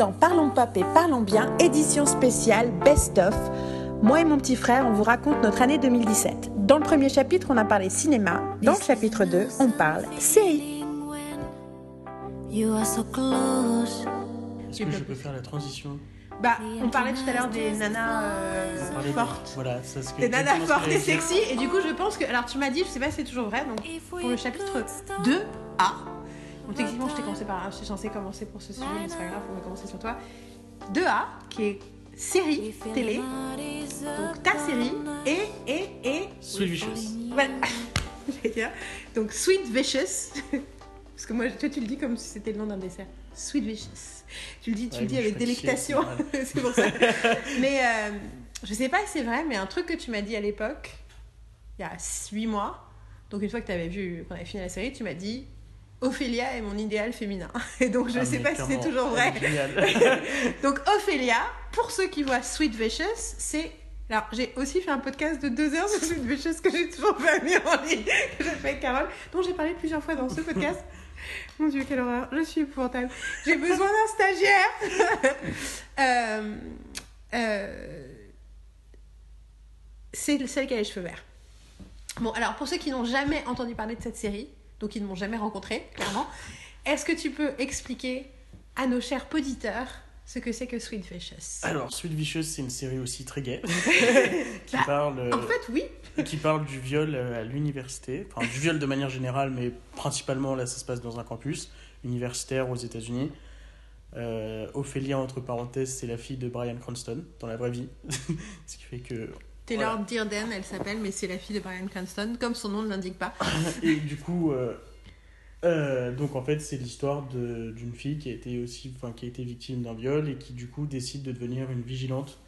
dans Parlons Pop et Parlons Bien, édition spéciale Best of. Moi et mon petit frère, on vous raconte notre année 2017. Dans le premier chapitre, on a parlé cinéma. Dans le chapitre 2, on parle série. Est-ce que je peux faire la transition? Bah, on parlait tout à l'heure des nanas euh, fortes. Voilà, c'est ce que Des nanas fortes et sexy. Et du coup, je pense que. Alors, tu m'as dit, je sais pas si c'est toujours vrai, donc pour le chapitre 2A. Donc, techniquement, je t'ai commencé par. Je suis censée commencer pour ce sujet, mais c'est pas grave, on va commencer sur toi. 2A, qui est série télé. Donc, ta série et. et. et. Sweet Vicious. Voilà. Donc, Sweet Vicious. Parce que moi, toi, tu le dis comme si c'était le nom d'un dessert. Sweet Vicious. Tu le dis, tu Ouais, le dis avec délectation. c'est c'est pour ça. Mais euh, je sais pas si c'est vrai, mais un truc que tu m'as dit à l'époque, il y a 8 mois, donc une fois que tu avais vu, qu'on avait fini la série, tu m'as dit Ophélia est mon idéal féminin. Et donc je Ah, sais pas si c'est toujours vrai. Donc Ophélia, pour ceux qui voient Sweet Vicious, c'est. Alors, j'ai aussi fait un podcast de deux heures sur Sweet Vicious que j'ai toujours pas mis en ligne, que j'ai fait avec Carole, dont j'ai parlé plusieurs fois dans ce podcast. Mon Dieu, quelle horreur, je suis épouvantable. J'ai besoin d'un stagiaire. Euh, euh, c'est celle qui a les cheveux verts. Bon, alors pour ceux qui n'ont jamais entendu parler de cette série, donc qui ne m'ont jamais rencontré, clairement, est-ce que tu peux expliquer à nos chers auditeurs ce que c'est que Sweet Vicious? Alors, Sweet Vicious, c'est une série aussi très gay qui, Bah, parle, euh, En fait, oui. qui parle du viol euh, à l'université. Enfin, du viol de manière générale, mais principalement, là, ça se passe dans un campus universitaire aux États-Unis. Euh, Ophélia, entre parenthèses, c'est la fille de Brian Cranston dans la vraie vie. Ce qui fait que. Taylor Voilà. Dearden, elle s'appelle, mais c'est la fille de Brian Cranston, comme son nom ne l'indique pas. Et du coup, euh, euh, donc en fait, c'est l'histoire d'une fille qui a été aussi, enfin, qui a été victime d'un viol et qui du coup décide de devenir une vigilante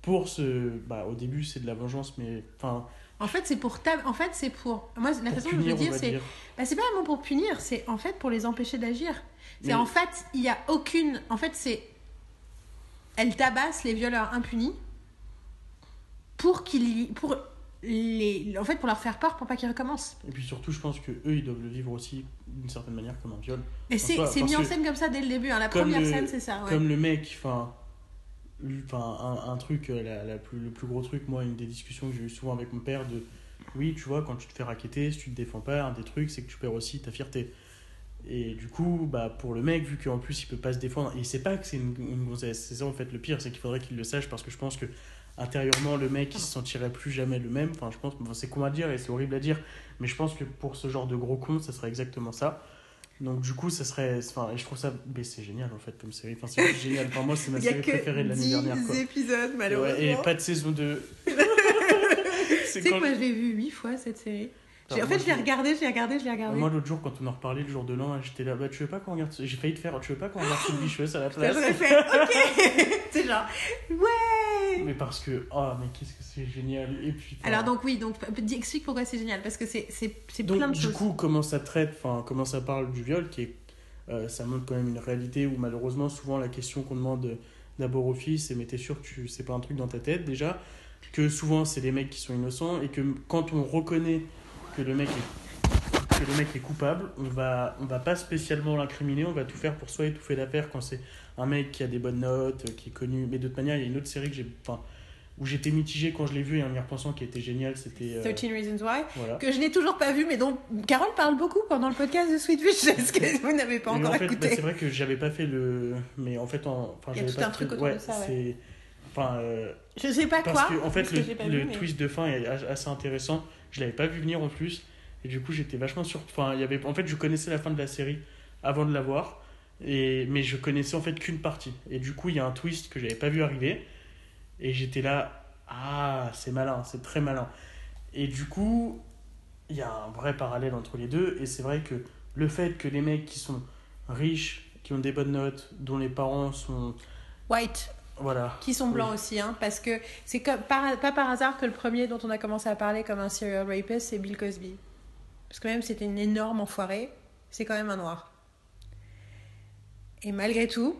pour ce, bah, au début c'est de la vengeance, mais enfin, En fait, c'est pour tab... En fait, c'est pour. Moi, la pour façon dont je punir, veux dire, c'est. Bah, c'est pas vraiment pour punir, c'est en fait pour les empêcher d'agir. C'est Mais- en fait, il y a aucune. En fait, c'est. Elle tabasse les violeurs impunis pour qu'ils. Pour les. En fait, pour leur faire peur pour pas qu'ils recommencent. Et puis surtout, je pense que eux, ils doivent le vivre aussi d'une certaine manière comme un viol. Et c'est mis en scène comme ça dès le début. hein. La première le- scène, c'est ça. ouais. Comme le mec, enfin, enfin un, un truc, euh, la, la plus, le plus gros truc, moi, une des discussions que j'ai eu souvent avec mon père, de oui, tu vois, quand tu te fais raqueter, si tu te défends pas, un des trucs, c'est que tu perds aussi ta fierté. Et du coup, bah, pour le mec, vu qu'en plus il peut pas se défendre, et il sait pas que c'est une, une gonzesse, c'est ça en fait le pire, c'est qu'il faudrait qu'il le sache parce que je pense que intérieurement le mec il se sentirait plus jamais le même. Enfin, je pense, bon, c'est con à dire et c'est horrible à dire, mais je pense que pour ce genre de gros con, ça serait exactement ça. Donc du coup, ça serait, enfin, et je trouve ça, mais c'est génial en fait comme série. Enfin, c'est génial. Enfin, moi, c'est ma série préférée de l'année 10 dernière. Quoi. épisodes, Et, malheureusement. ouais, et pas de saison 2. c'est Tu sais que quand- moi, je l'ai vu 8 fois cette série. Enfin, en fait, je l'ai regardé, je l'ai regardé, je l'ai regardé. Moi, l'autre jour, quand on en reparlait le jour de l'an, j'étais là, bah, tu veux pas qu'on regarde. J'ai failli te faire, tu veux pas qu'on regarde Sweet Vicious à la place? J'aurais fait OK C'est genre Ouais Mais parce que, oh, mais qu'est-ce que c'est génial. Et puis, Alors, donc, oui, donc, explique pourquoi c'est génial. Parce que c'est plein de du choses. coup, comment ça traite, enfin, comment ça parle du viol, qui est, euh, ça montre quand même une réalité où malheureusement, souvent, la question qu'on demande d'abord aux filles, c'est mais t'es sûr que tu- c'est pas un truc dans ta tête déjà? Que souvent, c'est les mecs qui sont innocents et que quand on reconnaît que le mec est, que le mec est coupable, on va, on va pas spécialement l'incriminer, on va tout faire pour soit étouffer l'affaire quand c'est un mec qui a des bonnes notes, qui est connu. Mais toute manière, il y a une autre série que j'ai, enfin, où j'étais mitigé quand je l'ai vue et en y repensant qui était géniale, c'était. euh, 13 Reasons Why, voilà. que je n'ai toujours pas vu, mais dont Carole parle beaucoup pendant le podcast de Sweet Fish, ce que vous n'avez pas encore en fait, bah, écouté. c'est vrai que j'avais pas fait le. Mais en fait, en... enfin, Il y a j'avais tout pas un truc fait- autour de ça, ouais. c'est- Enfin, euh, je sais pas parce quoi. que en fait, parce le, le vu, mais- twist de fin est as- assez intéressant. Je l'avais pas vu venir en plus, et du coup, j'étais vachement sur. Enfin, il y avait. En fait, je connaissais la fin de la série avant de la voir, et mais je connaissais en fait qu'une partie. Et du coup, il y a un twist que j'avais pas vu arriver, et j'étais là. Ah, c'est malin, c'est très malin. Et du coup, il y a un vrai parallèle entre les deux. Et c'est vrai que le fait que les mecs qui sont riches, qui ont des bonnes notes, dont les parents sont. White, Voilà. qui sont blancs aussi, hein, parce que c'est pas par hasard que le premier dont on a commencé à parler comme un serial rapist, c'est Bill Cosby. Parce que même si c'était une énorme enfoirée, c'est quand même un noir. Et malgré tout,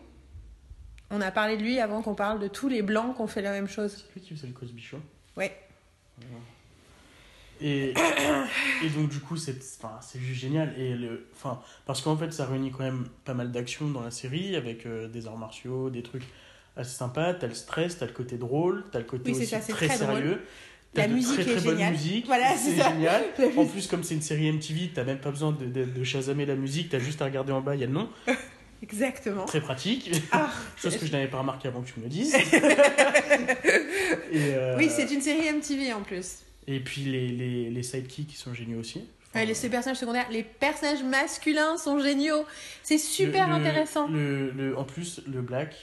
on a parlé de lui avant qu'on parle de tous les blancs qui ont fait la même chose. C'est lui qui faisait le Cosby Show. Ouais. Et, et donc, du coup, c'est juste génial. Et le, parce qu'en fait, ça réunit quand même pas mal d'actions dans la série, avec euh, des arts martiaux, des trucs assez sympas. T'as le stress, t'as le côté drôle, t'as le côté Oui, aussi ça, très, drôle. La musique très, est très bonne géniale. musique. Voilà, c'est génial. En plus, comme c'est une série MTV, t'as même pas besoin de, de, de chasamer la musique, t'as juste à regarder en bas, il y a le nom. Exactement. Très pratique. Ah, Chose que je n'avais pas remarqué avant que tu me le dises. et, euh, Oui, c'est une série MTV en plus. et puis les, les, les sidekicks qui sont géniaux aussi. Enfin, les ces personnages secondaires, les personnages masculins sont géniaux. C'est super le- le- intéressant. Le, le- en plus, le Black,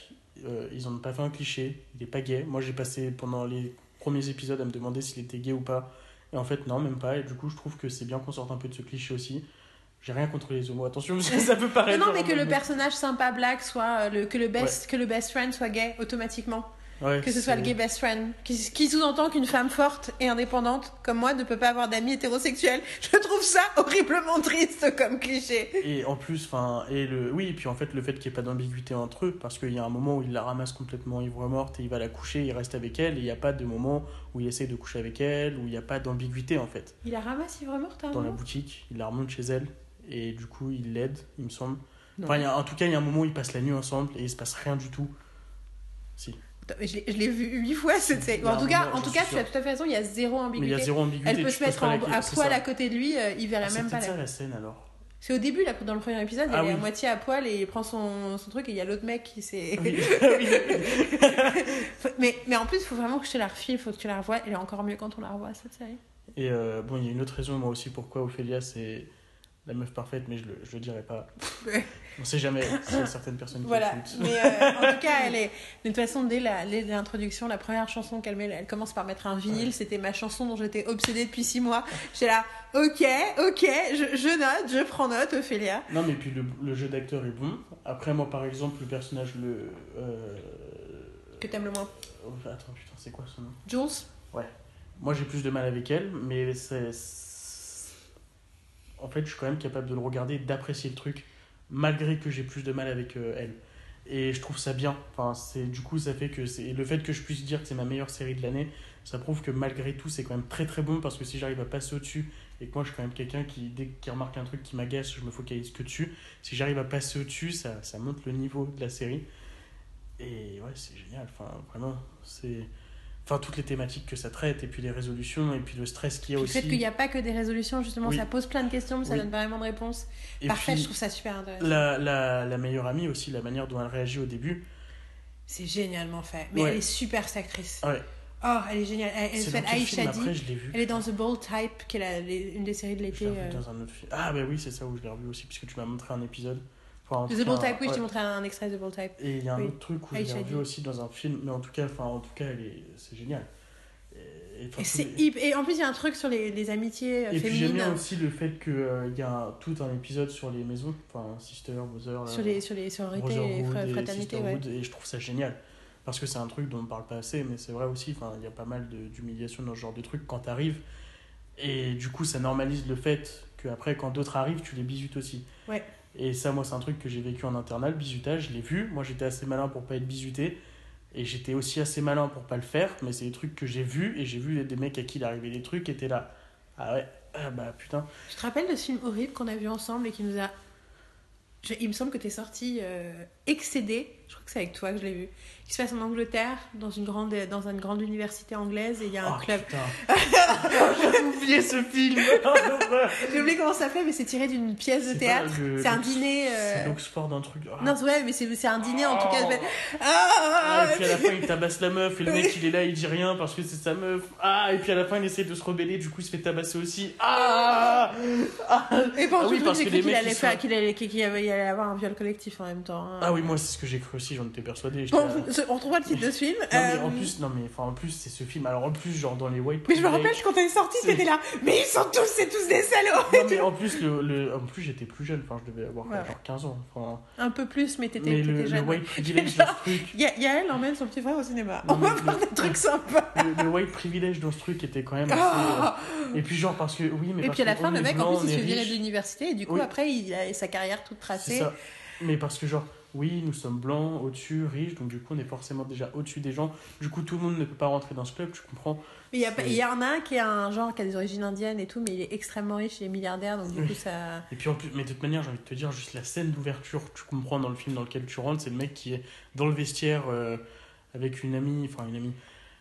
euh, ils ont pas fait un cliché. Il est pas gay. Moi, j'ai passé pendant les premiers épisodes à me demander s'il était gay ou pas. Et en fait, non, même pas. Et du coup, je trouve que c'est bien qu'on sorte un peu de ce cliché aussi. J'ai rien contre les homos, attention, parce que ça peut paraître. non, mais que le personnage sympa black soit euh, le que le best que le best friend soit gay automatiquement, Ouais, que ce soit le gay best friend, qui, qui sous-entend qu'une femme forte et indépendante comme moi ne peut pas avoir d'amis hétérosexuels. Je trouve ça horriblement triste comme cliché. Et en plus, enfin, et le, oui, et puis en fait, le fait qu'il n'y ait pas d'ambiguïté entre eux, parce qu'il y a un moment où il la ramasse complètement ivre morte et il va la coucher, il reste avec elle, et il n'y a pas de moment où il essaie de coucher avec elle, où il n'y a pas d'ambiguïté en fait. Il a ramassé ivre morte un Dans la boutique, il la remonte chez elle, et du coup, il l'aide, il me semble. Enfin, il y a- en tout cas, il y a un moment où ils passent la nuit ensemble et il se passe rien du tout. Si. Je l'ai- vu huit fois a En tout cas, en tout cas, tu as tout à fait raison. Il y a zéro Mais il y a ambiguïté. zéro ambiguïté. Elle peut se mettre en- à c'est poil à côté de lui, euh, il verrait Ah, même c'est pas peut-être la ça la scène alors. C'est au début, là, dans le premier épisode, Ah elle est à moitié à poil et il prend son, son truc et il y a l'autre mec qui s'est. Oui. mais, mais en plus, il faut vraiment que je te la refile, il faut que tu la revoies. Elle est encore mieux quand on la revoit, cette série. Et euh, bon, il y a une autre raison, moi aussi, pourquoi Ophélia c'est la meuf parfaite, mais je le, je le dirai pas. Ouais. On sait jamais, a certaines personnes qui Voilà. Mais euh, en tout cas, elle est. De toute façon, dès l'introduction, la première chanson qu'elle met, elle commence par mettre un vinyle. Ouais. C'était ma chanson dont j'étais obsédée depuis six mois. J'étais là, ok, ok, je, je note, je prends note, Ophélia. Non, mais puis le, le jeu d'acteur est bon. Après, moi, par exemple, le personnage, le. euh, Que t'aimes le moins. oh, Attends, putain, c'est quoi son nom? Jules? Moi, j'ai plus de mal avec elle, mais c'est. En fait, je suis quand même capable de le regarder, d'apprécier le truc, malgré que j'ai plus de mal avec euh, elle. Et je trouve ça bien. Enfin, du coup, ça fait que c'est le fait que je puisse dire que c'est ma meilleure série de l'année, ça prouve que malgré tout, c'est quand même très très bon parce que si j'arrive à passer au-dessus et que moi, je suis quand même quelqu'un qui dès qu'il remarque un truc qui m'agace, je me focalise que dessus. Si j'arrive à passer au-dessus, ça, ça monte le niveau de la série. Et ouais, c'est génial. Enfin, vraiment, c'est enfin toutes les thématiques que ça traite et puis les résolutions et puis le stress qu'il y a Le aussi. fait qu'il n'y a pas que des résolutions, justement, Oui. ça pose plein de questions, mais ça donne pas vraiment de réponses. Parfait, je trouve ça super intéressant. la, la, la meilleure amie aussi, la manière dont elle réagit au début. C'est génialement fait. Mais Ouais. elle est super cette actrice. Ouais. Oh, elle est géniale. Elle, elle s'appelle Aisha après, je l'ai vu. Elle est dans The Bold Type, qui est la- les- une des séries de l'été. euh. dans un autre film. Ah bah oui, c'est ça où je l'ai revu aussi, puisque tu m'as montré un épisode. Enfin, The Bold Type, oui, je t'ai montré un extrait de The Bold Type. Et il y a un Oui. autre truc où Aisha revu Di. aussi dans un film, mais en tout cas, enfin, en tout cas, c'est génial. Et, et, Et, les- en plus, il y a un truc sur les, les amitiés euh, Et puis j'aime bien féminines. aussi le fait qu'il y a un- tout un épisode sur les maisons, enfin Sister, Mother, Sur les, sur les sororités et fraternités, ouais. Et je trouve ça génial. Parce que c'est un truc dont on ne parle pas assez, mais c'est vrai aussi, il y a pas mal d'humiliation dans ce genre de truc quand t'arrives. Et du coup, ça normalise le fait qu'après, quand d'autres arrivent, tu les bisutes aussi. Ouais. Et ça, moi, c'est un truc que j'ai vécu en internat, le bisutage, je l'ai vu. Moi, j'étais assez malin pour pas être bisuté. Et j'étais aussi assez malin pour pas le faire, mais c'est des trucs que j'ai vus, et j'ai vu des mecs à qui il arrivait des trucs qui étaient là. Ah ouais, ah bah putain. Je te rappelle de ce film horrible qu'on a vu ensemble et qui nous a. Il me semble que t'es sorti euh, excédé. Je crois que c'est avec toi que je l'ai vu. Qui se passe en Angleterre, dans une grande, dans une grande université anglaise, et il y a un Oh, club. J'avais oublié ce film. J'ai oublié comment ça s'appelle, mais c'est tiré d'une pièce de théâtre. le- C'est un dîner. euh, C'est l'Oxford d'un truc. Ah. Non, ouais, mais c'est un dîner en tout cas. Oh. Ah, Ah, et puis à la fin il tabasse la meuf et le mec il est là il dit rien parce que c'est sa meuf. Ah et puis à la fin il essaie de se rebeller du coup il se fait tabasser aussi. Ah, ah, Et pendant Ah tout oui, parce j'ai que les qu'il allait, ils faire- sont- qu'il allait avoir un viol collectif en même temps. hein. Ah oui moi c'est ce que j'ai cru aussi j'en étais persuadé. On retrouve pas le titre de ce film. Non mais euh, en plus non mais enfin en plus c'est ce film alors en plus genre dans les white mais je me rappelle quand elle est sortie, t'étais là. Mais ils sont tous, c'est tous des salauds. Non mais en plus le, le en plus j'étais plus jeune enfin je devais avoir Ouais. genre 15 ans enfin Un peu plus, mais t'étais mais t'étais le, le jeune. white privilege dans ce truc Il y a, il y a elle emmène son petit frère au cinéma. Non, on va voir des trucs sympas. le, le white privilege dans ce truc était quand même assez, Ah euh, et puis genre parce que oui mais et parce puis à la fin, le mec, en plus, il se fait virer de l'université et du coup, après, il a sa carrière toute tracée. Mais parce que genre, oui, nous sommes blancs, au-dessus, riches, donc du coup, on est forcément déjà au-dessus des gens. Du coup, tout le monde ne peut pas rentrer dans ce club, tu comprends Mais il y, y en a un qui a un genre qui a des origines indiennes et tout, mais il est extrêmement riche, il est milliardaire, donc du Oui. coup ça. Et puis en plus, mais de toute manière, j'ai envie de te dire, juste la scène d'ouverture, tu comprends dans le film dans lequel tu rentres, c'est le mec qui est dans le vestiaire euh, avec une amie, enfin une amie,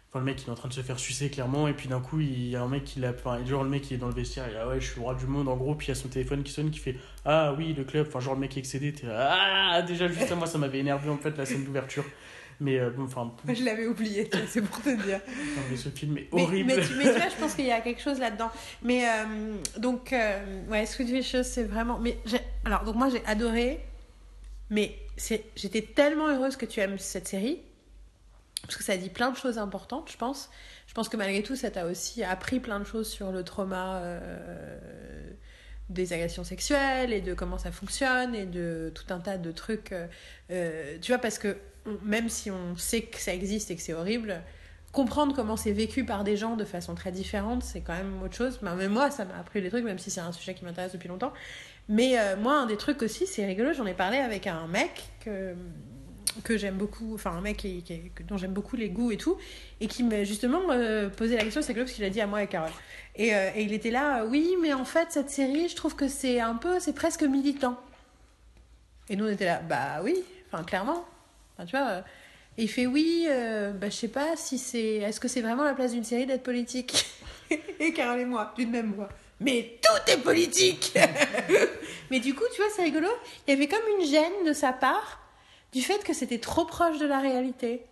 enfin le mec il est en train de se faire sucer clairement, et puis d'un coup il y a un mec qui l'a, enfin genre le mec qui est dans le vestiaire, il est ah ouais, je suis le roi du monde en gros, puis il y a son téléphone qui sonne qui fait ah oui, le club, enfin genre le mec est excédé, t'es là, ah déjà juste à moi ça m'avait énervé en fait la scène d'ouverture. Mais euh, bon, enfin, Je l'avais oublié, c'est pour te dire. non, mais ce film est horrible. mais, tu, mais tu vois, je pense qu'il y a quelque chose là-dedans. Mais euh, donc, euh, ouais, Sweet Vicious, c'est vraiment. Mais alors, donc moi, j'ai adoré. Mais j'étais tellement heureuse que tu aimes cette série. Parce que ça dit plein de choses importantes, je pense. Je pense que malgré tout, ça t'a aussi appris plein de choses sur le trauma euh, des agressions sexuelles et de comment ça fonctionne et de tout un tas de trucs. euh, euh, tu vois, parce que même si on sait que ça existe et que c'est horrible, comprendre comment c'est vécu par des gens de façon très différente, c'est quand même autre chose. Ben, même moi, ça m'a appris des trucs, même si c'est un sujet qui m'intéresse depuis longtemps. Mais moi, un des trucs aussi, c'est rigolo, j'en ai parlé avec un mec que, que j'aime beaucoup, enfin un mec dont j'aime beaucoup les goûts et tout, et qui m'a justement euh, posé la question, c'est que ce qu'il a dit à moi et Carole. Et, euh, et il était là, euh, oui, mais en fait, cette série, je trouve que c'est un peu, c'est presque militant. Et nous, on était là, bah oui, enfin clairement. Tu vois. Et il fait oui, bah, je sais pas si c'est. Est-ce que c'est vraiment la place d'une série d'être politique? Et Carole et moi, d'une même voix. Mais tout est politique Mais du coup, tu vois, c'est rigolo. Il y avait comme une gêne de sa part du fait que c'était trop proche de la réalité.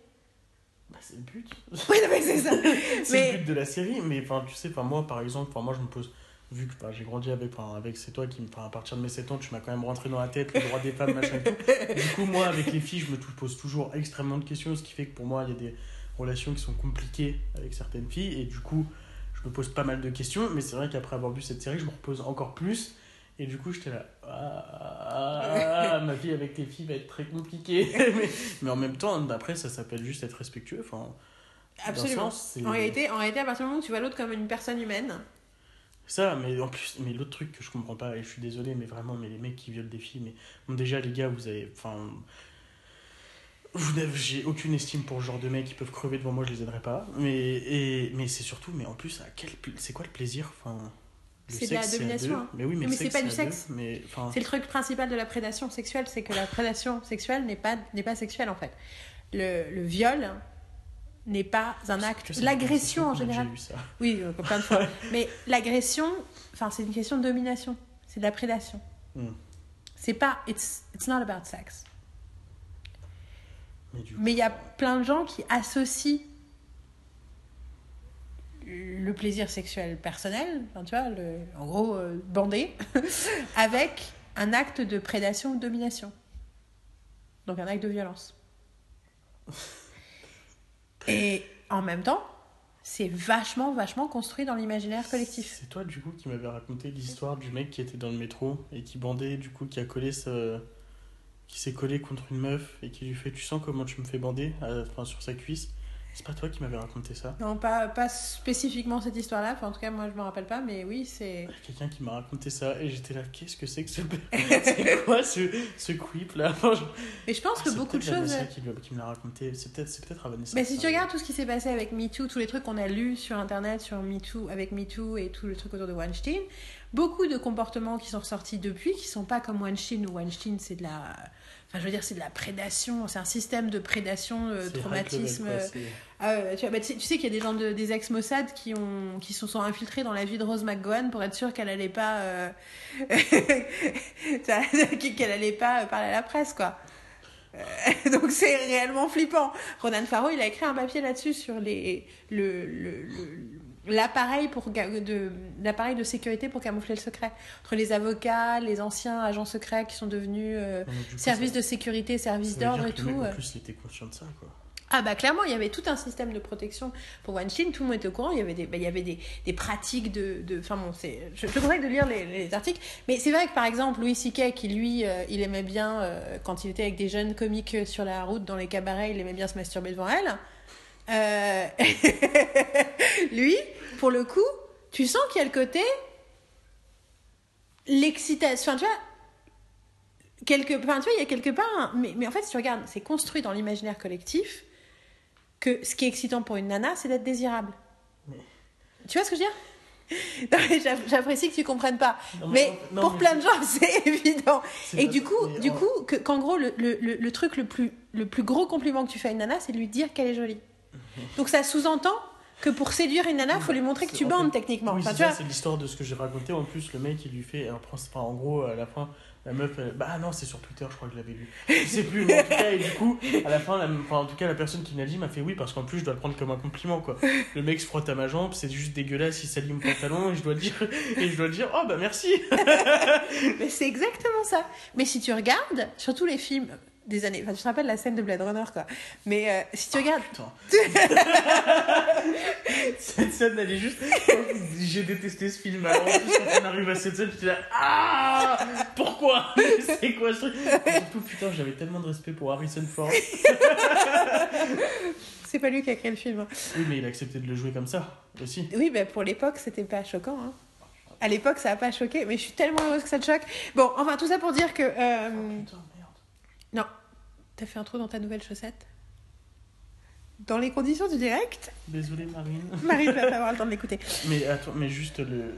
Bah, c'est le but. Oui, non, mais c'est ça. c'est Mais- le but de la série mais enfin tu sais enfin moi par exemple enfin moi je me pose vu que j'ai grandi avec avec c'est toi qui me enfin, à partir de mes 7 ans tu m'as quand même rentré dans la tête le droit des femmes machin tout du coup moi avec les filles je me pose toujours extrêmement de questions ce qui fait que pour moi il y a des relations qui sont compliquées avec certaines filles et du coup je me pose pas mal de questions mais c'est vrai qu'après avoir vu cette série je me repose encore plus et du coup j'étais là ah, ma vie avec les filles va être très compliquée mais, mais en même temps après ça s'appelle juste être respectueux enfin Absolument. sens, En réalité, en réalité, à partir du moment où tu vois l'autre comme une personne humaine, Ça, mais en plus, mais l'autre truc que je comprends pas, et je suis désolé, mais vraiment, mais les mecs qui violent des filles, mais bon, déjà, les gars, vous avez. Enfin. vous n'avez- J'ai aucune estime pour ce genre de mecs qui peuvent crever devant moi, je les aiderai pas. Mais, et, mais c'est surtout, mais en plus, à quel, c'est quoi le plaisir enfin, C'est de la domination, hein. Mais oui, mais, c'est pas du sexe. Mais, enfin, C'est le truc principal de la prédation sexuelle, c'est que la prédation sexuelle n'est pas, n'est pas sexuelle en fait. Le, le viol n'est pas un acte. L'agression en général. eu ça. Oui, euh, plein de fois. Mais l'agression, enfin, c'est une question de domination. C'est de la prédation. Hmm. C'est pas. It's, it's not about sex. Mais il y a plein de gens qui associent le plaisir sexuel personnel, enfin, tu vois, le, en gros, euh, bandé, avec un acte de prédation ou de domination. Donc un acte de violence. Et en même temps, c'est vachement, vachement construit dans l'imaginaire collectif. C'est toi, du coup, qui m'avais raconté l'histoire du mec qui était dans le métro et qui bandait, du coup, qui a collé sa... qui s'est collé contre une meuf et qui lui fait Tu sens comment tu me fais bander euh, enfin, sur sa cuisse? C'est pas toi qui m'avais raconté ça Non, pas, pas spécifiquement cette histoire-là, enfin, en tout cas, moi je me rappelle pas, mais oui, c'est. Quelqu'un qui m'a raconté ça et j'étais là Qu'est-ce que c'est que ce. c'est quoi ce, ce creep là? Enfin, je- Mais je pense Ah, que c'est beaucoup de choses. Vanessa qui, qui me l'a raconté. C'est peut-être c'est peut-être à Vanessa. Mais si ça. tu regardes tout ce qui s'est passé avec MeToo, tous les trucs qu'on a lus sur internet, sur MeToo, avec MeToo et tout le truc autour de Weinstein, beaucoup de comportements qui sont ressortis depuis, qui sont pas comme Weinstein, où Weinstein c'est de la. Enfin, je veux dire, c'est de la prédation, c'est un système de prédation, euh, traumatisme. level, quoi, euh, ah tu, vois, bah, tu sais, tu sais qu'il y a des gens de, des ex-Mossad qui, ont, qui se sont infiltrés dans la vie de Rose McGowan pour être sûr qu'elle allait pas. euh, qu'elle allait pas parler à la presse, quoi. Euh, Donc c'est réellement flippant. Ronan Farrow, il a écrit un papier là-dessus sur les le le- le- l'appareil pour de l'appareil de sécurité pour camoufler le secret entre les avocats, les anciens agents secrets qui sont devenus euh, services de sécurité, services d'ordre et tout. mec, euh. En plus, il était conscient de ça, quoi. Ah bah clairement, il y avait tout un système de protection pour Weinstein, tout le monde était au courant, il y avait des, bah, il y avait des, des pratiques de... de- Enfin bon, c'est, je, je te conseille de lire les, les articles, mais c'est vrai que par exemple, Louis C.K., qui lui, euh, il aimait bien, euh, quand il était avec des jeunes comiques sur la route, dans les cabarets, il aimait bien se masturber devant elle. Euh, lui, pour le coup, tu sens qu'il y a le côté... L'excitation, enfin tu vois, quelque enfin, tu vois, il y a quelque part, mais, mais en fait, si tu regardes, c'est construit dans l'imaginaire collectif que ce qui est excitant pour une nana, c'est d'être désirable. Tu vois ce que je veux dire? J'apprécie que tu comprennes pas. Non, mais non, pour mais plein de gens, c'est évident. Et pas- du coup, mais du en- coup que- qu'en gros, le, le, le, le truc le plus, le plus gros compliment que tu fais à une nana, c'est de lui dire qu'elle est jolie. Donc ça sous-entend que pour séduire une nana, il faut lui montrer que tu bandes techniquement. Oui, Enfin, c'est l'histoire de ce que j'ai raconté. En plus, le mec, il lui fait. Enfin, en gros, à la fin, la meuf. elle- Bah non, c'est sur Twitter, je crois que je l'avais lu. Je sais plus, mais en tout cas, et du coup, à la fin, la... enfin, en tout cas, la personne qui me l'a dit m'a fait oui, parce qu'en plus, je dois le prendre comme un compliment, quoi. Le mec se frotte à ma jambe, c'est juste dégueulasse, il salit mon pantalon, et je dois le dire, et je dois le dire, oh bah merci. Mais c'est exactement ça. Mais si tu regardes, surtout les films des années. Enfin, tu te rappelles la scène de Blade Runner, quoi. Mais euh, si tu regardes. Putain. cette scène, elle est juste. J'ai détesté ce film. Alors, en plus, quand on arrive à cette scène, j'étais là. Ah Pourquoi? C'est quoi ce truc? Surtout, putain, j'avais tellement de respect pour Harrison Ford. C'est pas lui qui a créé le film. hein. Oui, mais il a accepté de le jouer comme ça aussi. Oui, ben pour l'époque, c'était pas choquant. Hein. À l'époque, ça a pas choqué. Mais je suis tellement heureuse que ça te choque. Bon, enfin, tout ça pour dire que. euh, Putain, merde. T'as fait un trou dans ta nouvelle chaussette? Dans les conditions du direct, Désolé, Marine. Marie va pas avoir le temps de l'écouter. Mais attends, mais juste le.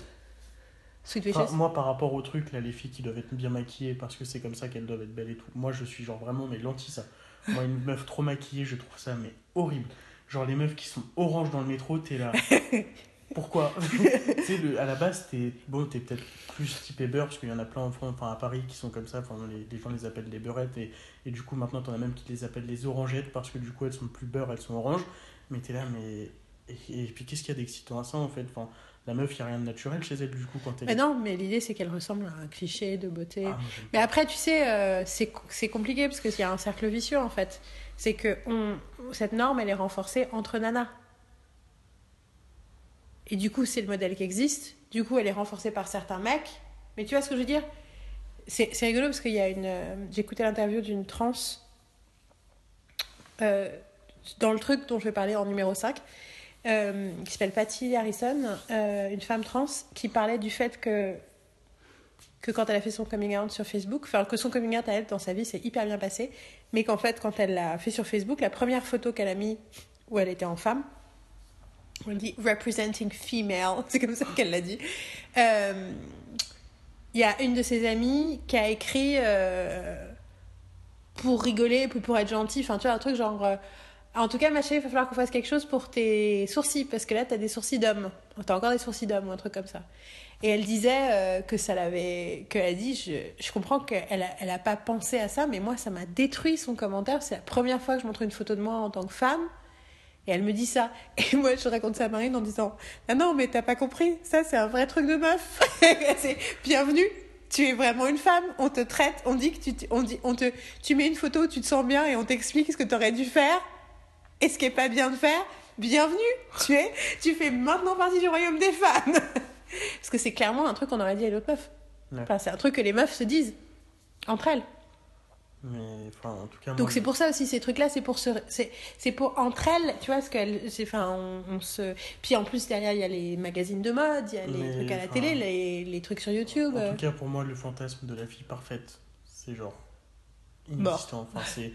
Sweet moi, par rapport au truc, là, les filles qui doivent être bien maquillées parce que c'est comme ça qu'elles doivent être belles et tout. Moi, je suis genre vraiment, mais l'anti ça. Moi, une meuf trop maquillée, je trouve ça, mais horrible. Genre, les meufs qui sont oranges dans le métro, t'es là. Pourquoi Tu sais, le- à la base, t'es bon, t'es peut-être plus typé beurre, parce qu'il y en a plein en France, enfin à Paris, qui sont comme ça. Enfin, les, les gens les appellent les beurrettes, et, et du coup, maintenant, t'en as même qui les appellent les orangettes, parce que du coup, elles sont plus beurre, elles sont oranges. Mais t'es là, mais. Et, et puis, qu'est-ce qu'il y a d'excitant à ça, en fait? Enfin, La meuf, il a rien de naturel chez elle, du coup, quand elle Mais non, mais l'idée, c'est qu'elle ressemble à un cliché de beauté. Ah, Mais après, tu sais, euh, c'est c'est compliqué parce qu'il y a un cercle vicieux en fait. C'est que on, cette norme, elle est renforcée entre nanas. Et du coup, c'est le modèle qui existe. Du coup, elle est renforcée par certains mecs. Mais tu vois ce que je veux dire? C'est rigolo parce qu'il y a une. euh, écouté l'interview d'une trans euh, dans le truc dont je vais parler en numéro 5, euh, qui s'appelle Patty Harrison, une femme trans, qui parlait du fait que que quand elle a fait son coming out sur Facebook, enfin que son coming out à elle dans sa vie s'est hyper bien passé, mais qu'en fait quand elle l'a fait sur Facebook, la première photo qu'elle a mis où elle était en femme, on dit representing female, c'est comme ça qu'elle l'a dit. Euh, Il y a une de ses amies qui a écrit euh, pour rigoler, puis pour être gentille, enfin tu vois un truc genre euh, en tout cas ma chérie, il va falloir qu'on fasse quelque chose pour tes sourcils parce que là t'as des sourcils d'homme, t'as encore des sourcils d'homme ou un truc comme ça. Et elle disait euh, que ça l'avait. qu'elle a dit, je, je comprends qu'elle a, elle a pas pensé à ça, mais moi, ça m'a détruit son commentaire. C'est la première fois que je montre une photo de moi en tant que femme. Et elle me dit ça. Et moi, je raconte ça à Marine en disant Ah non, mais t'as pas compris, ça, c'est un vrai truc de meuf. c'est bienvenue. Tu es vraiment une femme, on te traite, on dit que tu, on dit, on te, tu mets une photo tu te sens bien et on t'explique ce que tu aurais dû faire et ce qui est pas bien de faire. Bienvenue, tu es, tu fais maintenant partie du royaume des femmes. Parce que c'est clairement un truc qu'on aurait dit à l'autre meuf. Ouais. Enfin, c'est un truc que les meufs se disent entre elles. Mais enfin, en tout cas, Donc moi, c'est pour ça aussi ces trucs-là, c'est pour se, c'est, c'est pour entre elles, tu vois, ce qu'elles, c'est, enfin, on, on se, puis en plus derrière il y a les magazines de mode, il y a les Mais, trucs à la enfin, télé, les, les trucs sur YouTube. En tout cas, pour moi, le fantasme de la fille parfaite, c'est genre inexistant. Enfin, c'est.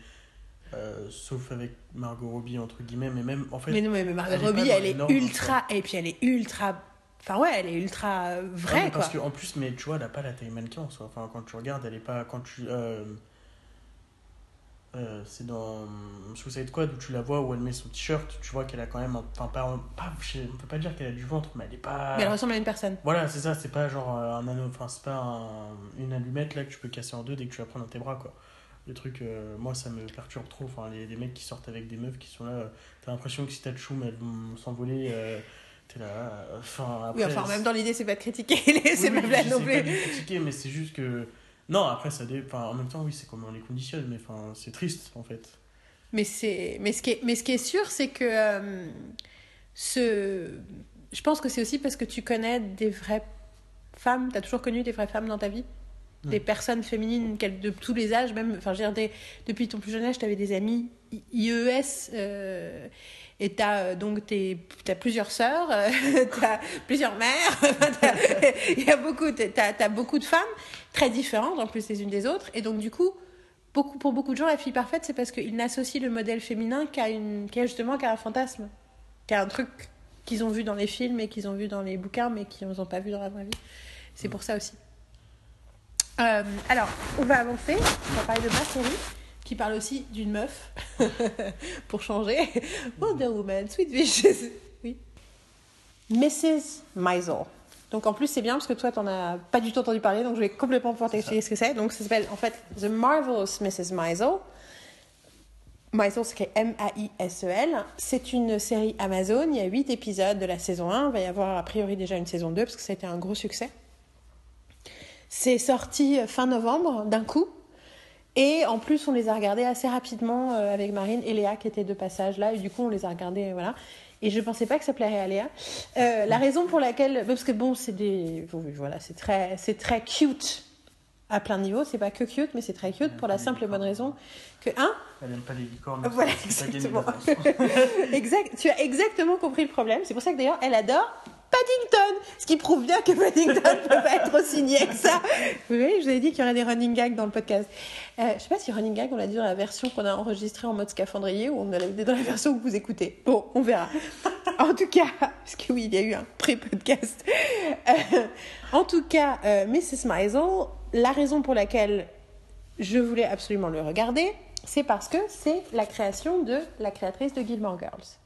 euh, sauf avec Margot Robbie, entre guillemets, mais même en fait. mais non, mais, Margot elle Robbie, elle est normes, ultra, et puis elle est ultra, enfin ouais, elle est ultra euh, Ouais, vraie quoi. parce que en plus, mais tu vois, elle a pas la taille mannequin en soi. Enfin, quand tu regardes, elle est pas. Quand tu. euh, euh, c'est dans Suicide Squad où tu la vois où elle met son t-shirt, tu vois qu'elle a quand même. Enfin, pas, pas, on peut pas dire qu'elle a du ventre, mais elle est pas. Mais elle ressemble à une personne. Voilà, c'est ça, c'est pas genre euh, un anneau, enfin c'est pas un- une allumette là que tu peux casser en deux dès que tu la prends dans tes bras quoi. Le truc, euh, moi ça me perturbe trop, enfin les, les mecs qui sortent avec des meufs qui sont là, euh, t'as l'impression que si t'as de choum elles vont s'envoler, t'es là, enfin Oui, après. enfin, en même c'est- temps, l'idée, c'est pas de critiquer les, oui, ces oui, meufs-là non sais pas plus. les critiquer, mais c'est juste que. Non, après ça dé... enfin, en même temps, oui, c'est comment on les conditionne, mais enfin, c'est triste en fait. Mais, c'est... mais, ce qui est... mais ce qui est sûr, c'est que euh, ce... je pense que c'est aussi parce que tu connais des vraies femmes, tu as toujours connu des vraies femmes dans ta vie des personnes féminines de tous les âges, même, enfin, je veux dire, des- depuis ton plus jeune âge, tu avais des amis IES. euh, et t'as euh, donc tes, t'as plusieurs sœurs, euh, t'as plusieurs mères, il y a beaucoup, t'as, t'as beaucoup de femmes très différentes en plus les unes des autres, et donc du coup, beaucoup, pour beaucoup de gens, la fille parfaite, c'est parce qu'ils n'associent le modèle féminin qu'à une, qu'à justement qu'à un fantasme, qu'à un truc qu'ils ont vu dans les films et qu'ils ont vu dans les bouquins, mais qu'ils n'ont pas vu dans la vraie vie. C'est pour ça aussi. Euh, alors, on va avancer. On va parler de ma qui parle aussi d'une meuf, pour changer. Wonder Woman, Sweet Vicious. Oui. Mrs. Maisel. Donc en plus, c'est bien parce que toi, t'en as pas du tout entendu parler, donc je vais complètement pouvoir t'expliquer ce que c'est. Donc ça s'appelle en fait The Marvelous Mrs. Maisel. Maisel, c'est M-A-I-S-E-L. C'est une série Amazon. Il y a 8 épisodes de la saison 1. Il va y avoir a priori déjà une saison 2 parce que ça a été un gros succès. C'est sorti fin novembre d'un coup. Et en plus, on les a regardés assez rapidement euh, avec Marine et Léa qui étaient de passage là. Et du coup, on les a regardés, voilà. Et je pensais pas que ça plairait à Léa. Euh, la raison pour laquelle, parce que bon, c'est des, voilà, c'est très, c'est très cute à plein niveau. C'est pas que cute, mais c'est très cute pour la simple et bonne raison que un, Elle aime pas les licornes. Voilà, pas gagné exactement. exact, tu as exactement compris le problème. C'est pour ça que d'ailleurs, elle adore Paddington, ce qui prouve bien que Paddington ne peut pas être aussi niais que ça. Vous voyez, je vous avais dit qu'il y aurait des running gags dans le podcast. Euh, je sais pas si running gag, on l'a dit dans la version qu'on a enregistrée en mode scaphandrier ou on l'a dit dans la version que vous écoutez. Bon, on verra. En tout cas, parce que oui, il y a eu un pré-podcast. Euh, en tout cas, euh, Mrs. Maisel, la raison pour laquelle je voulais absolument le regarder, c'est parce que c'est la création de la créatrice de Gilmore Girls.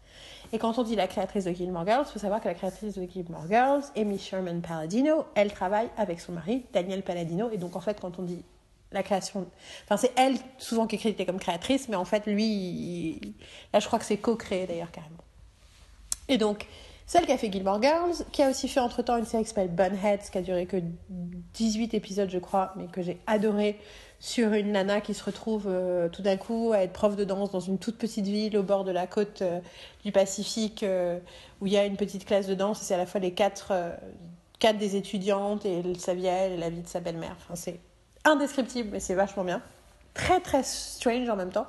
Et quand on dit la créatrice de Gilmore Girls, il faut savoir que la créatrice de Gilmore Girls, Amy Sherman Palladino, elle travaille avec son mari, Daniel Palladino. Et donc, en fait, quand on dit la création. Enfin, c'est elle souvent qui est créditée comme créatrice, mais en fait, lui, là, je crois que c'est co-créé d'ailleurs, carrément. Et donc, celle qui a fait Gilmore Girls, qui a aussi fait entre-temps une série qui s'appelle Bunheads, qui a duré que 18 épisodes, je crois, mais que j'ai adoré, sur une nana qui se retrouve euh, tout d'un coup à être prof de danse dans une toute petite ville au bord de la côte euh, du Pacifique, euh, où il y a une petite classe de danse, et c'est à la fois les quatre, quatre des étudiantes, et sa vie elle, et la vie de sa belle-mère. Enfin, c'est indescriptible, mais c'est vachement bien. Très, très strange en même temps.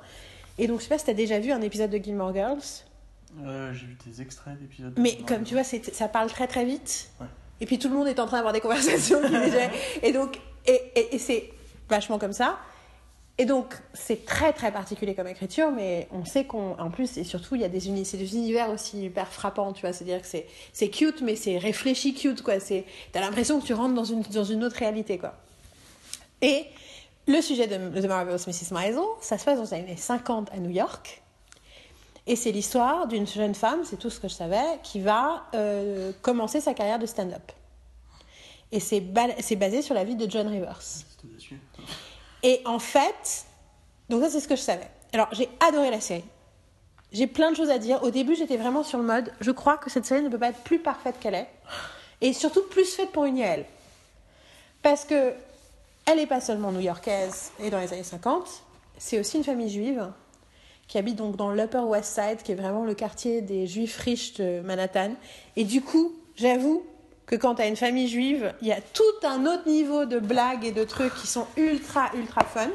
Et donc, je sais pas si t'as déjà vu un épisode de Gilmore Girls. Euh, J'ai vu des extraits d'épisodes. de Mais comme tu vois, ça parle très très vite. Ouais. Et puis tout le monde est en train d'avoir des conversations. et donc, et, et- et c'est vachement comme ça. Et donc, c'est très très particulier comme écriture, mais on sait qu'on, en plus, et surtout, il y a des, uni- c'est des univers aussi hyper frappants, tu vois. C'est-à-dire que c'est, cute, mais c'est réfléchi cute, quoi. T'as l'impression que tu rentres dans une, dans une autre réalité, quoi. Et le sujet de The Marvelous Mrs. Maisel, ça se passe dans les années 50 à New York. Et c'est l'histoire d'une jeune femme, c'est tout ce que je savais, qui va euh, commencer sa carrière de stand-up. Et c'est ba- c'est basé sur la vie de John Rivers. Et en fait, donc ça c'est ce que je savais. Alors j'ai adoré la série. J'ai plein de choses à dire. Au début j'étais vraiment sur le mode, je crois que cette série ne peut pas être plus parfaite qu'elle est. Et surtout plus faite pour une Yael. Parce que elle n'est pas seulement new-yorkaise et dans les années 50, c'est aussi une famille juive qui habite donc dans l'Upper West Side, qui est vraiment le quartier des juifs riches de Manhattan. Et du coup, j'avoue que quand tu as une famille juive, il y a tout un autre niveau de blagues et de trucs qui sont ultra, ultra fun.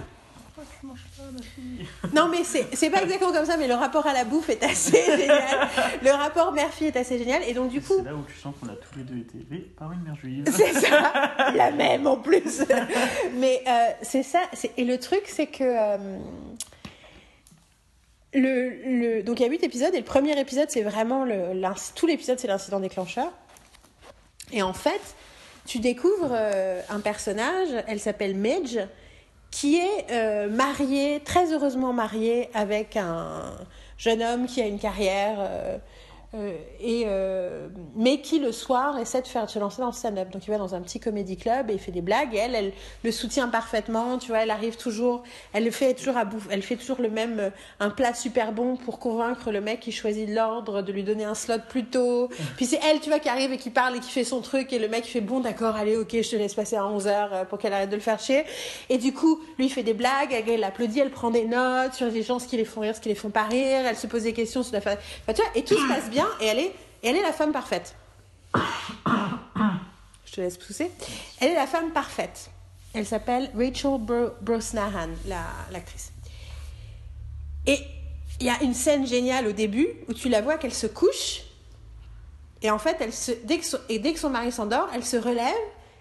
Non, mais c'est pas exactement comme ça, mais le rapport à la bouffe est assez génial. Le rapport mère-fille est assez génial. Et donc, du coup, C'est là où tu sens qu'on a tous les deux été élevés par une mère juive. c'est ça, la même en plus. Mais euh, c'est ça. Et le truc, c'est que. euh, donc il y a 8 épisodes et le premier épisode c'est vraiment tout l'épisode c'est l'incident déclencheur. Et en fait tu découvres euh, un personnage elle s'appelle Midge qui est euh, mariée très heureusement mariée avec un jeune homme qui a une carrière euh, et euh, mais qui le soir essaie de faire de se lancer dans le stand-up. Donc il va dans un petit comédie club et il fait des blagues et elle, elle le soutient parfaitement. Tu vois, elle arrive toujours, elle le fait toujours à bouffe, elle fait toujours le même euh, un plat super bon pour convaincre le mec qui choisit l'ordre de lui donner un slot plus tôt. Puis c'est elle, tu vois, qui arrive et qui parle et qui fait son truc et le mec fait bon d'accord, allez ok, je te laisse passer à 11h pour qu'elle arrête de le faire chier. Et du coup, lui il fait des blagues, elle, elle applaudit, elle prend des notes sur les gens ce qui les font rire, ce qui les font pas rire, elle se pose des questions sur la enfin, tu vois, et tout se passe bien et elle est elle est la femme parfaite. Je te laisse pousser. Elle est la femme parfaite. Elle s'appelle Rachel Bro- Brosnahan, la- l'actrice. Et il y a une scène géniale au début où tu la vois qu'elle se couche. Et en fait, elle se, dès, que son, et dès que son mari s'endort, elle se relève,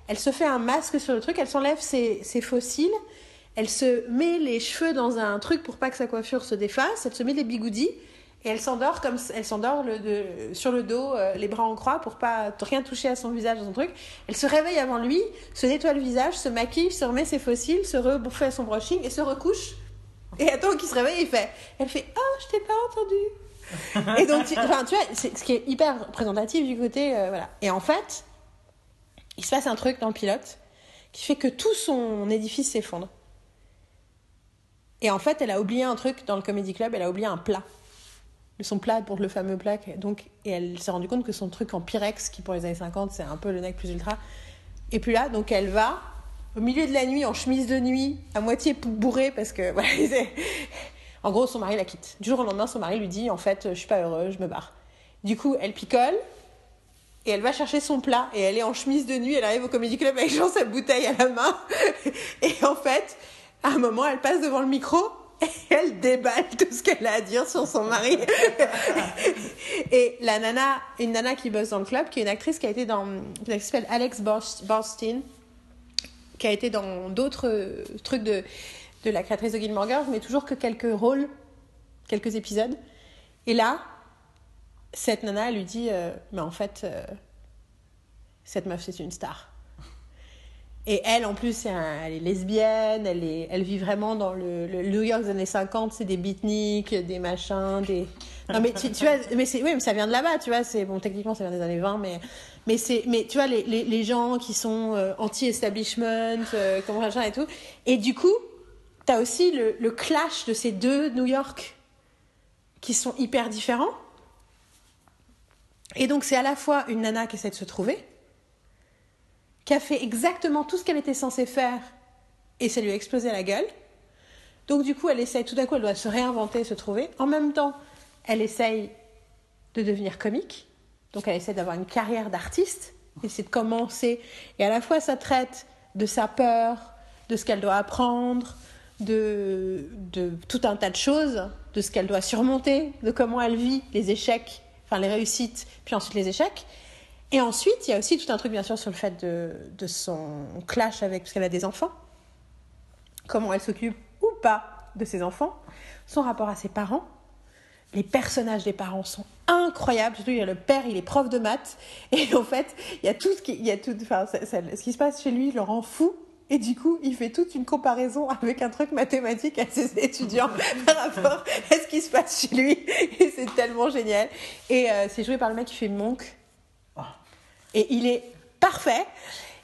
elle se fait un masque sur le truc, elle s'enlève ses, ses fossiles, elle se met les cheveux dans un truc pour pas que sa coiffure se défasse, elle se met des bigoudis et elle s'endort comme elle s'endort sur le dos, euh, les bras en croix pour pas rien toucher à son visage, son truc. Elle se réveille avant lui, se nettoie le visage, se maquille, se remet ses fossiles, se refait son brushing et se recouche. Et attends qu'il se réveille, il fait, elle fait, oh, je t'ai pas entendu. et donc, tu, enfin, tu vois, c'est ce qui est hyper représentatif du côté, euh, voilà. Et en fait, il se passe un truc dans le pilote qui fait que tout son édifice s'effondre. Et en fait, elle a oublié un truc dans le Comedy Club, elle a oublié un plat. Son plat pour le fameux plat. Donc, et elle s'est rendue compte que son truc en Pyrex, qui pour les années 50, c'est un peu le nec plus ultra, et puis là. Donc, elle va au milieu de la nuit, en chemise de nuit, à moitié bourrée, parce que voilà, en gros, son mari la quitte. Du jour au lendemain, son mari lui dit En fait, je suis pas heureuse, je me barre. Du coup, elle picole, et elle va chercher son plat, et elle est en chemise de nuit, elle arrive au Comedy Club avec genre sa bouteille à la main. Et en fait, à un moment, elle passe devant le micro elle déballe tout ce qu'elle a à dire sur son mari. et la nana, une nana qui bosse dans le club, qui est une actrice qui a été dans, qui s'appelle Alex Borstein, qui a été dans d'autres trucs de, de la créatrice de Gilmore Girls, mais toujours que quelques rôles, quelques épisodes. Et là, cette nana elle lui dit, euh, mais en fait, euh, cette meuf c'est une star. Et elle, en plus, elle est lesbienne, elle, est, elle vit vraiment dans le, New York des années 50, c'est des beatniks, des machins, des... Non, mais tu, tu vois, mais, oui, mais ça vient de là-bas, tu vois, c'est, bon, techniquement, ça vient des années 20, mais, mais, mais tu vois, les, les, les gens qui sont euh, anti-establishment, euh, comme machin et tout. Et du coup, t'as aussi le, le clash de ces deux New York qui sont hyper différents. Et donc, c'est à la fois une nana qui essaie de se trouver, qui a fait exactement tout ce qu'elle était censée faire et ça lui a explosé la gueule. Donc du coup, elle essaye, tout à coup, elle doit se réinventer, se trouver. En même temps, elle essaye de devenir comique. Donc elle essaie d'avoir une carrière d'artiste. C'est de commencer. Et à la fois, ça traite de sa peur, de ce qu'elle doit apprendre, de, de tout un tas de choses, de ce qu'elle doit surmonter, de comment elle vit les échecs, enfin les réussites, puis ensuite les échecs. Et ensuite, il y a aussi tout un truc, bien sûr, sur le fait de, de son clash avec, parce qu'elle a des enfants, comment elle s'occupe ou pas de ses enfants, son rapport à ses parents. Les personnages des parents sont incroyables. Surtout, il y a le père, il est prof de maths. Et en fait, il y a tout ce qui, il y a tout, enfin, ça, ça, ce qui se passe chez lui le rend fou. Et du coup, il fait toute une comparaison avec un truc mathématique à ses étudiants par rapport à ce qui se passe chez lui. Et c'est tellement génial. Et euh, c'est joué par le mec qui fait Monk. Et il est parfait.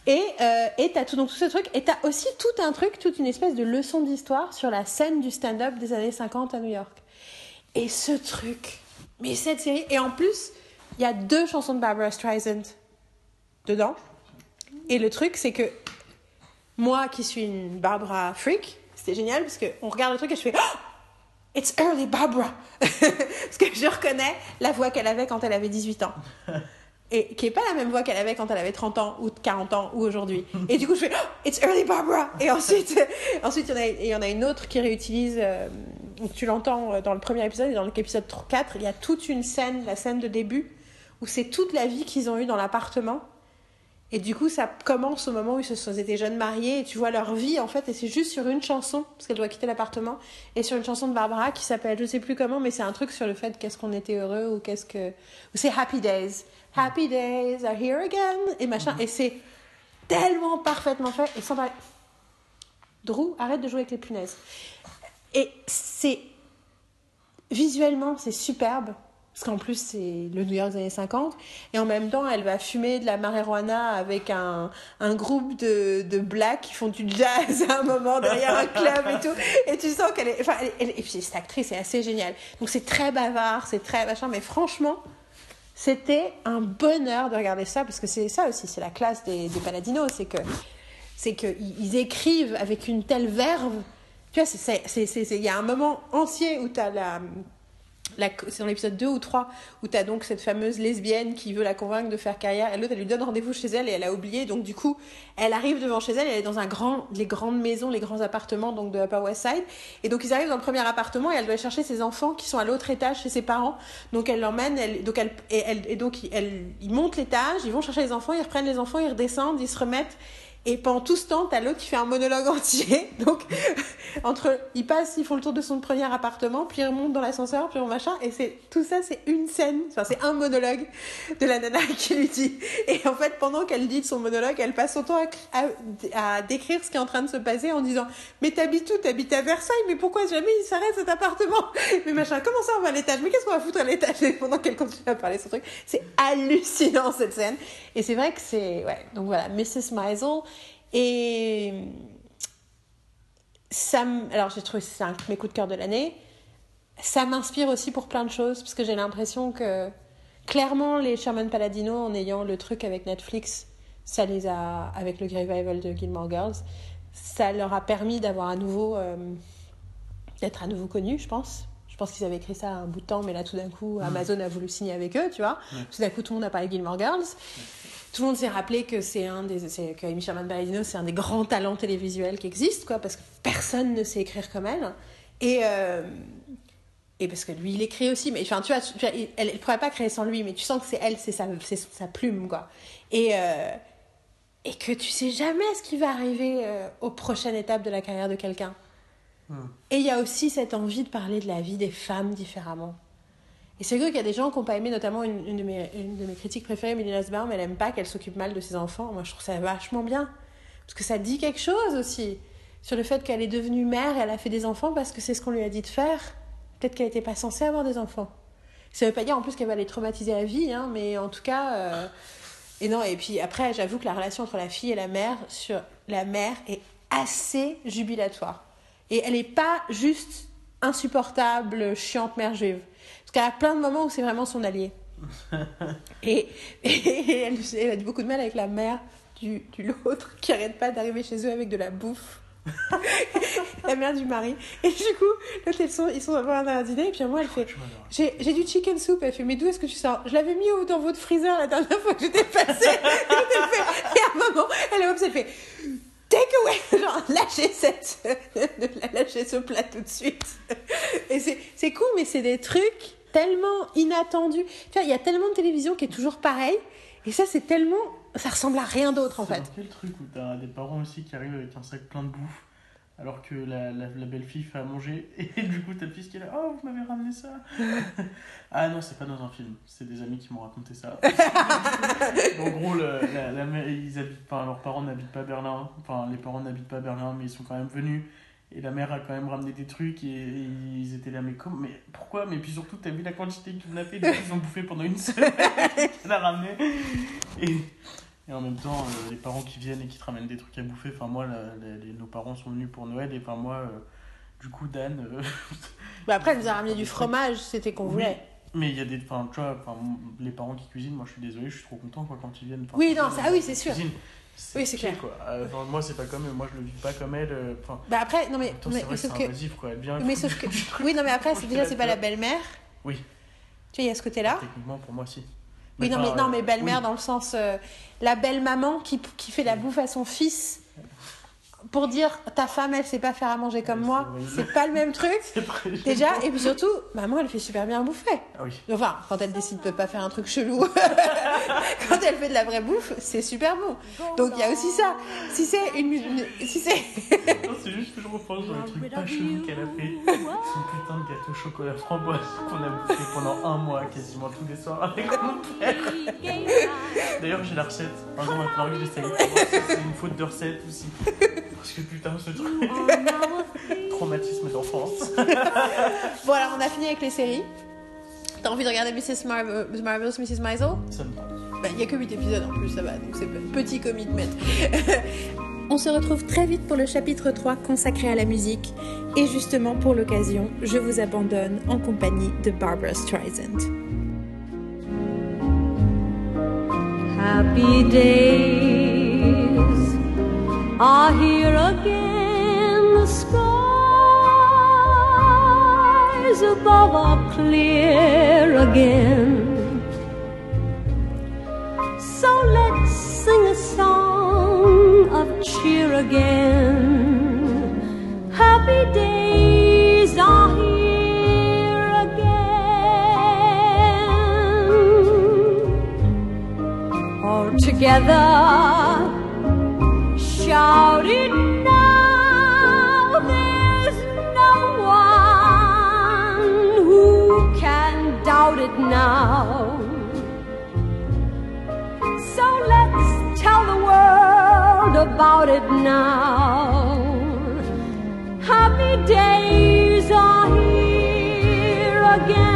Et euh, et t'as tout, donc, tout ce truc. Et t'as aussi tout un truc, toute une espèce de leçon d'histoire sur la scène du stand-up des années 50 à New York. Et ce truc, mais cette série. Et en plus, il y a deux chansons de Barbara Streisand dedans. Et le truc, c'est que moi qui suis une Barbara freak, c'était génial parce qu'on regarde le truc et je fais oh It's early Barbara Parce que je reconnais la voix qu'elle avait quand elle avait 18 ans. Et qui n'est pas la même voix qu'elle avait quand elle avait 30 ans ou 40 ans ou aujourd'hui. Et du coup, je fais oh, It's early Barbara Et ensuite, ensuite il, y en a, y en a une autre qui réutilise. Euh, tu l'entends dans le premier épisode et dans l'épisode 4, il y a toute une scène, la scène de début, où c'est toute la vie qu'ils ont eue dans l'appartement. Et du coup, ça commence au moment où ils étaient jeunes mariés et tu vois leur vie en fait. Et c'est juste sur une chanson, parce qu'elle doit quitter l'appartement, et sur une chanson de Barbara qui s'appelle, je sais plus comment, mais c'est un truc sur le fait qu'est-ce qu'on était heureux ou qu'est-ce que. C'est Happy Days. Happy Days are here again. Et machin. Et c'est tellement parfaitement fait. Et sans parler. Drew, arrête de jouer avec les punaises. Et c'est. Visuellement, c'est superbe. Parce qu'en plus, c'est le New York des années 50. Et en même temps, elle va fumer de la marijuana avec un, un groupe de, de blacks qui font du jazz à un moment derrière un club et tout. Et tu sens qu'elle est. Enfin, et puis cette actrice est assez géniale. Donc c'est très bavard, c'est très machin. Mais franchement, c'était un bonheur de regarder ça. Parce que c'est ça aussi, c'est la classe des, des Paladinos. C'est que. C'est qu'ils ils écrivent avec une telle verve. Tu vois, il y a un moment entier où tu as la- c'est dans l'épisode 2 ou 3 où tu as donc cette fameuse lesbienne qui veut la convaincre de faire carrière elle lui donne rendez-vous chez elle et elle a oublié donc du coup elle arrive devant chez elle elle est dans un grand les grandes maisons les grands appartements donc de Upper West Side et donc ils arrivent dans le premier appartement et elle doit aller chercher ses enfants qui sont à l'autre étage chez ses parents. Donc elle l'emmène donc elle et, elle, et donc elle, ils montent l'étage ils vont chercher les enfants ils reprennent les enfants ils redescendent ils se remettent et pendant tout ce temps, t'as l'autre qui fait un monologue entier. Donc, entre, ils passent, ils font le tour de son premier appartement, puis ils remontent dans l'ascenseur, puis on machin. Et c'est, tout ça, c'est une scène. Enfin, c'est un monologue de la nana qui lui dit. Et en fait, pendant qu'elle dit son monologue, elle passe son temps à, à, à décrire ce qui est en train de se passer en disant, mais t'habites où? T'habites à Versailles? Mais pourquoi jamais il s'arrête cet appartement? Mais machin, comment ça on va à l'étage? Mais qu'est-ce qu'on va foutre à l'étage? Pendant qu'elle continue à parler son truc. C'est hallucinant, cette scène. Et c'est vrai que c'est, ouais. Donc voilà, Mrs. Maisel. Et ça, m- alors j'ai trouvé c'est un de mes coups de cœur de l'année. Ça m'inspire aussi pour plein de choses parce que j'ai l'impression que clairement les Sherman Paladino en ayant le truc avec Netflix, ça les a avec le revival de Gilmore Girls, ça leur a permis d'avoir à nouveau euh, d'être à nouveau connus, je pense. Je pense qu'ils avaient écrit ça un bout de temps, mais là tout d'un coup Amazon a voulu signer avec eux, tu vois. Ouais. Tout d'un coup tout le monde a parlé de Gilmore Girls. Tout le monde s'est rappelé que c'est un des, c'est, que Amy Sherman Palladino, c'est un des grands talents télévisuels qui existent, quoi, parce que personne ne sait écrire comme elle. Et, euh, et parce que lui, il écrit aussi, mais enfin, tu vois, tu vois, il- elle ne pourrait pas créer sans lui, mais tu sens que c'est elle, c'est sa, c'est sa plume, quoi. Et, euh, et que tu sais jamais ce qui va arriver euh, aux prochaines étapes de la carrière de quelqu'un. Hmm. Et il y a aussi cette envie de parler de la vie des femmes différemment. Et c'est vrai qu'il y a des gens qui n'ont pas aimé, notamment une, de, mes, critiques préférées, Millie Nussbaum, elle aime pas qu'elle s'occupe mal de ses enfants. Moi, je trouve ça vachement bien. Parce que ça dit quelque chose aussi sur le fait qu'elle est devenue mère et elle a fait des enfants parce que c'est ce qu'on lui a dit de faire. Peut-être qu'elle n'était pas censée avoir des enfants. Ça veut pas dire en plus qu'elle va les traumatiser à vie, hein, mais en tout cas. euh, Et non, et puis après, j'avoue que la relation entre la fille et la mère, sur la mère, est assez jubilatoire. Et elle n'est pas juste insupportable, chiante mère juive. Parce qu'elle a plein de moments où c'est vraiment son allié. et, et elle, elle a du beaucoup de mal avec la mère du, du l'autre qui arrête pas d'arriver chez eux avec de la bouffe. la mère du mari. Et du coup, l'autre, ils sont, ils sont dans un dîner, et puis moi, elle fait j'ai du chicken soup. Elle fait, mais d'où est-ce que tu sors? Je l'avais mis dans votre freezer la dernière fois que j'étais passée. et elle fait- et à un moment, elle est obs, elle fait, take away Genre, lâchez, cette, lâchez ce plat tout de suite. Et c'est cool, mais c'est des trucs tellement inattendus. Tu vois, il y a tellement de télévision qui est toujours pareil. Et ça, c'est tellement. Ça ressemble à rien d'autre, en C'est fait. dans quel truc où t'as des parents aussi qui arrivent avec un sac plein de bouffe alors que la, la, la belle-fille fait à manger et du coup t'as le fils qui est là Oh, vous m'avez ramené ça Ah non, c'est pas dans un film, c'est des amis qui m'ont raconté ça. en gros, le- la, la mère- ils habitent, enfin, leurs parents n'habitent pas Berlin, enfin les parents n'habitent pas Berlin mais ils sont quand même venus. Et la mère a quand même ramené des trucs et, et ils étaient là, mais comment, mais pourquoi Mais puis surtout, t'as vu la quantité qu'ils m'ont fait, ils ont bouffé pendant une semaine, qu'elle a ramené. Et, et en même temps, euh, les parents qui viennent et qui te ramènent des trucs à bouffer, enfin moi, la- la- les- nos parents sont venus pour Noël et enfin moi, euh, du coup, Dan. euh, Bah après, elle nous a ramené du fromage, c'était qu'on Oui. voulait. mais il y a des. Enfin, tu vois, les parents qui cuisinent, moi je suis désolé, je suis trop content quoi, quand ils viennent. Oui, non, ça- ah oui, c'est sûr. Oui, c'est clair. Quoi. Euh, enfin, moi, c'est pas comme moi je le vis pas comme elle. euh, Enfin, Bah après, non mais, temps, mais, vrai sauf que. invasif quoi. Elle vient. Mais sauf que. Oui, non mais après, c'est déjà, c'est pas la belle-mère. Oui. Tu vois, il y a ce côté-là. Techniquement, pour moi, si. Oui, non, mais, non, mais euh, belle-mère oui. dans le sens. euh, la belle-maman qui, qui fait la bouffe à son fils pour dire ta femme, elle sait pas faire à manger comme moi. c'est pas le même truc. C'est très Déjà, et puis surtout, maman, elle fait super bien bouffer. Ah oui. Enfin, quand elle décide de pas faire un truc chelou, quand elle fait de la vraie bouffe, c'est super bon. Donc il y a aussi ça. Si c'est une, une- si c'est Non, c'est juste que je repense dans le truc pas chelou qu'elle a fait. Son putain de gâteau chocolat framboise qu'on a bouffé pendant un mois quasiment tous les soirs avec mon père. D'ailleurs, j'ai la recette. Un jour, falloir que j'essaye. C'est une faute de recette ou si. Parce que putain, ce truc. Traumatisme d'enfance. bon, alors on a fini avec les séries. T'as envie de regarder Mrs. Marvel, Marvelous Mrs. Maisel? Ça me Il y a que 8 épisodes en plus, ça va, donc c'est petit commitment. On se retrouve très vite pour le chapitre 3 consacré à la musique. Et justement, pour l'occasion, je vous abandonne en compagnie de Barbara Streisand. Happy days are here again. The skies above are clear again. So let's sing a song of cheer again. Happy days are here again. All together, without it now there's no one who can doubt it now. So let's tell the world about it now. Happy days are here again?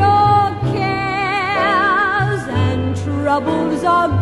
Your cares and troubles are